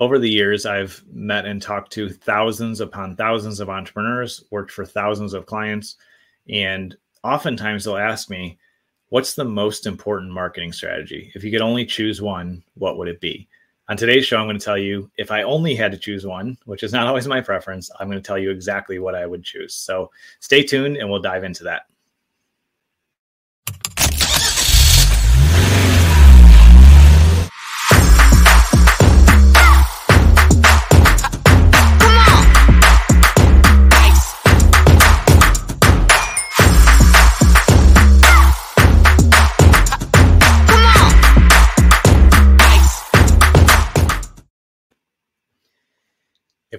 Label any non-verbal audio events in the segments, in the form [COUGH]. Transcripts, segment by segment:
over the years, I've met and talked to thousands upon thousands of entrepreneurs, worked for thousands of clients, and oftentimes they'll ask me, What's the most important marketing strategy? If you could only choose one, what would it be? On today's show, I'm going to tell you if I only had to choose one, which is not always my preference, I'm going to tell you exactly what I would choose. So stay tuned and we'll dive into that.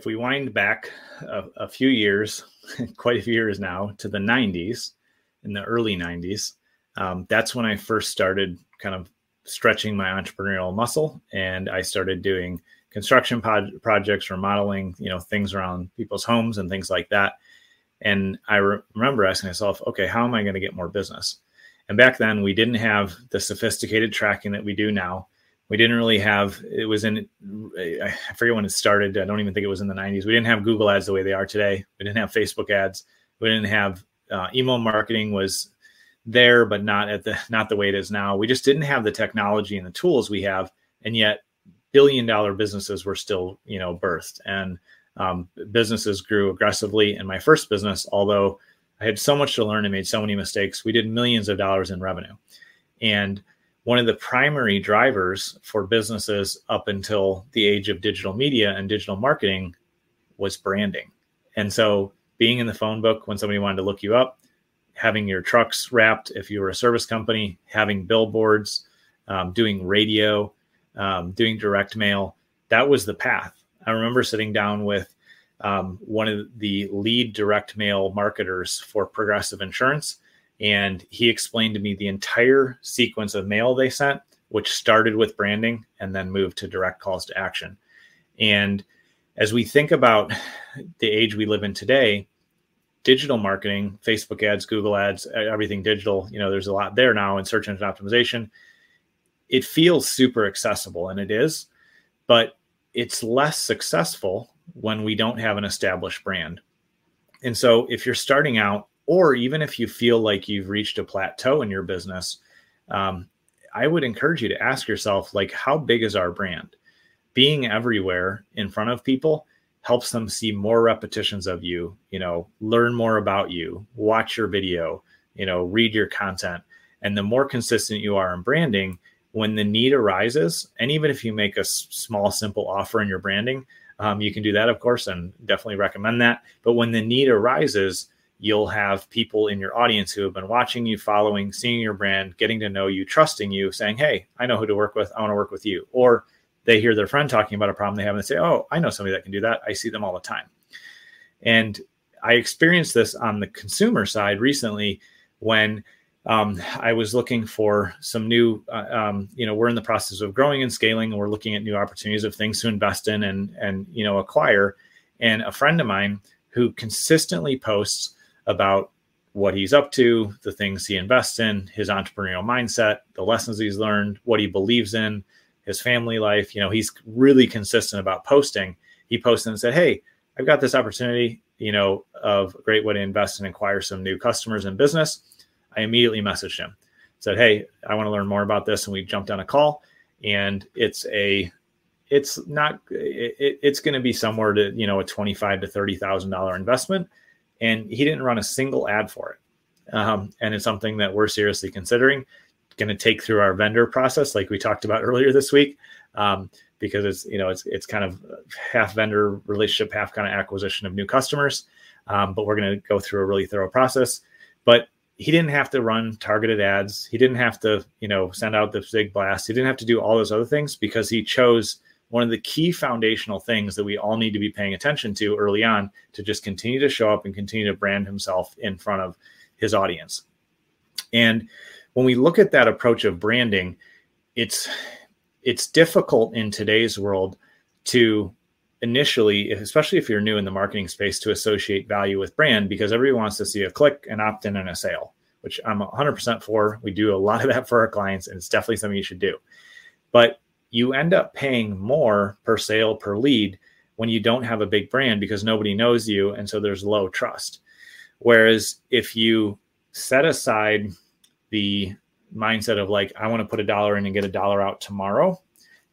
If we wind back a, a few years, [LAUGHS] quite a few years now, to the 90s, in the early 90s, um, that's when I first started kind of stretching my entrepreneurial muscle, and I started doing construction pod- projects, remodeling, you know, things around people's homes and things like that. And I re- remember asking myself, okay, how am I going to get more business? And back then, we didn't have the sophisticated tracking that we do now we didn't really have it was in i forget when it started. I don't even think it was in the 90s we didn't have google ads the way they are today. We didn't have facebook ads. We didn't have uh, email marketing was there but not at the not the way it is now. We just didn't have the technology and the tools we have and yet billion dollar businesses were still you know birthed. And um, businesses grew aggressively in my first business although i had so much to learn and made so many mistakes. We did millions of dollars in revenue. And one of the primary drivers for businesses up until the age of digital media and digital marketing was branding. And so being in the phone book when somebody wanted to look you up, having your trucks wrapped if you were a service company, having billboards, um, doing radio, um, doing direct mail, that was the path. I remember sitting down with um, one of the lead direct mail marketers for Progressive Insurance and he explained to me the entire sequence of mail they sent, which started with branding and then moved to direct calls to action. And as we think about the age we live in today, digital marketing, Facebook ads, Google ads, everything digital, you know, there's a lot there now in search engine optimization. It feels super accessible and it is, but it's less successful when we don't have an established brand. And so if you're starting out or even if you feel like you've reached a plateau in your business um, i would encourage you to ask yourself like how big is our brand? Being everywhere in front of people helps them see more repetitions of you you know learn more about you watch your video you know read your content. And the more consistent you are in branding when the need arises and even if you make a small simple offer in your branding um, you can do that of course and definitely recommend that. But when the need arises you'll have people in your audience who have been watching you, following, seeing your brand, getting to know you, trusting you, saying, Hey, I know who to work with. I want to work with you. Or they hear their friend talking about a problem they have and they say, Oh, I know somebody that can do that. I see them all the time. And I experienced this on the consumer side recently when um, I was looking for some new, uh, um, you know, we're in the process of growing and scaling, and we're looking at new opportunities of things to invest in and and you know acquire. And a friend of mine who consistently posts about what he's up to, the things he invests in, his entrepreneurial mindset, the lessons he's learned, what he believes in, his family life. You know, he's really consistent about posting. He posted and said, Hey, I've got this opportunity, you know, of a great way to invest and acquire some new customers and business. I immediately messaged him, said, Hey, I want to learn more about this. And we jumped on a call. And it's a it's not it, it's going to be somewhere to you know a twenty five to thirty thousand dollar investment and he didn't run a single ad for it. Um, and it's something that we're seriously considering. Going to take through our vendor process, like we talked about [LAUGHS] earlier this week, um, because it's you know it's it's kind of half vendor relationship, half kind of acquisition of new customers. Um, but we're going to go through a really thorough process. But he didn't have to run targeted ads. He didn't have to you know send out the big blast. He didn't have to do all those other things because he chose one of the key foundational things that we all need to be paying attention to early on to just continue to show up and continue to brand himself in front of his audience. And when we look at that approach of branding, it's it's difficult in today's world to initially, especially if you're new in the marketing space, to associate value with brand because everybody wants to see a click, an opt in, and a sale, which I'm 100% for. We do a lot of that for our clients, and it's definitely something you should do. But you end up paying more per sale per lead when you don't have a big brand because nobody knows you and so there's low trust. Whereas if you set aside the mindset of like i want to put a dollar in and get a dollar out tomorrow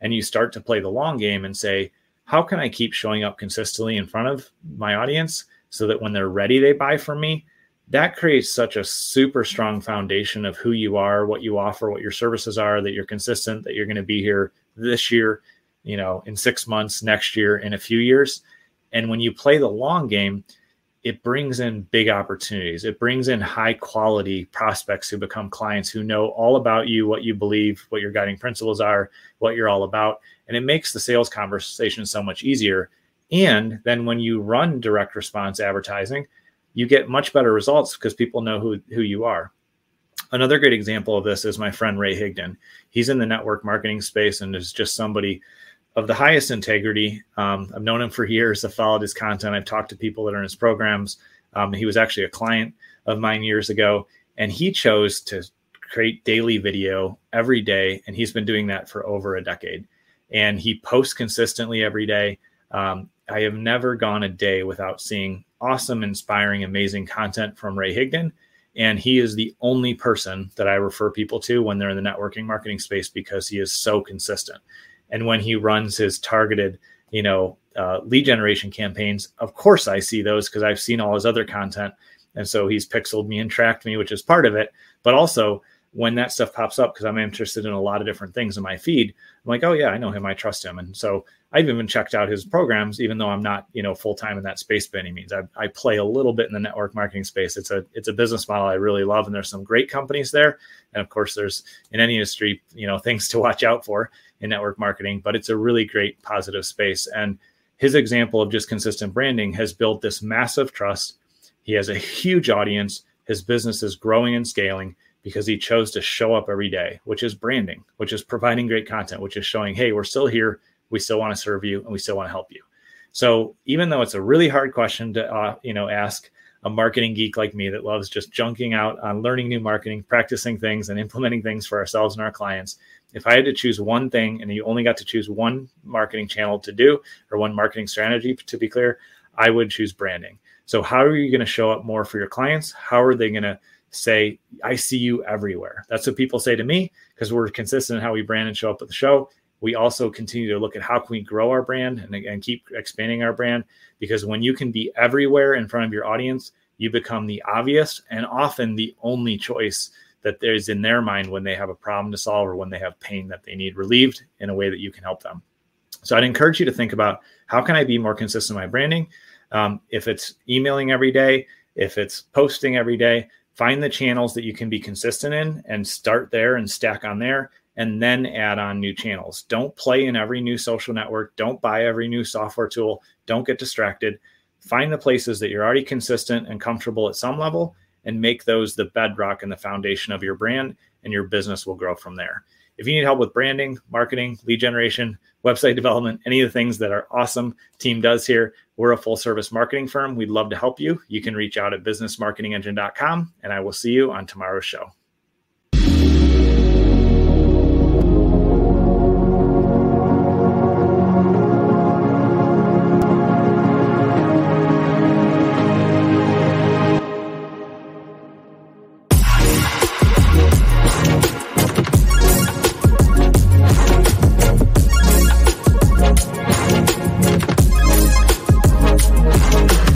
and you start to play the long game and say how can i keep showing up consistently in front of my audience so that when they're ready they buy from me? That creates such a super strong foundation of who you are what you offer what your services are that you're consistent that you're going to be here this year you know in six months next year in a few years and when you play the long game it brings in big opportunities. It brings in high quality prospects who become clients who know all about you, what you believe, what your guiding principles are, what you're all about. And it makes the sales conversation so much easier. And then when you run direct response advertising, you get much better results because people know who, who you are. Another great example of this is my friend Ray Higdon. He's in the network marketing space and is just somebody of the highest integrity. Um, I've known him for years. I've followed his content. I've talked to people that are in his programs. Um, he was actually a client of mine years ago, and he chose to create daily video every day, and he's been doing that for over a decade. And he posts consistently every day. Um, I have never gone a day without seeing awesome, inspiring, amazing content from Ray Higdon. And he is the only person that I refer people to when they're in the networking marketing space because he is so consistent. And when he runs his targeted you know uh, lead generation campaigns of course i see those because i've seen all his other content. And so he's pixeled me and tracked me which is part of it. But also when that stuff pops up because i'm interested in a lot of different things in my feed i'm like oh yeah i know him i trust him and so i've even checked out his programs even though i'm not you know full-time in that space by any means I, I play a little bit in the network marketing space it's a it's a business model i really love and there's some great companies there and of course there's in any industry you know [LAUGHS] things to watch out for in network marketing, but it's a really great positive space. And his example of just consistent branding has built this massive trust. He has a huge audience. His business is growing and scaling because he chose to show up every day, which is branding, which is providing great content, which is showing, hey, we're still here. We still want to serve you and we still want to help you. So even though it's a really hard question to uh, you know ask a marketing geek like me that loves just junking out on learning new marketing, practicing things, and implementing things for ourselves and our clients, if I had to choose one thing and you only got to choose one marketing channel to do or one marketing strategy, to be clear, I would choose branding. So, how are you going to show up more for your clients? How are they going to say, I see you everywhere? That's what people say to me because we're consistent in how we brand and show up at the show. We also continue to look at how can we grow our brand and, and keep expanding our brand because when you can be everywhere in front of your audience, you become the obvious and often the only choice that there's in their mind when they have a problem to solve or when they have pain that they need relieved in a way that you can help them. So I'd encourage you to think about how can I be more consistent in my branding? Um, if it's emailing every day, if it's posting every day, find the channels that you can be consistent in and start there and stack on there and then add on new channels. Don't play in every new social network. Don't buy every new software tool. Don't get distracted. Find the places that you're already consistent and comfortable at some level and make those the bedrock and the foundation of your brand, and your business will grow from there. If you need help with branding, marketing, lead generation, website development, any of the things that our awesome team does here, we're a full service marketing firm. We'd love to help you. You can reach out at businessmarketingengine.com, and I will see you on tomorrow's show.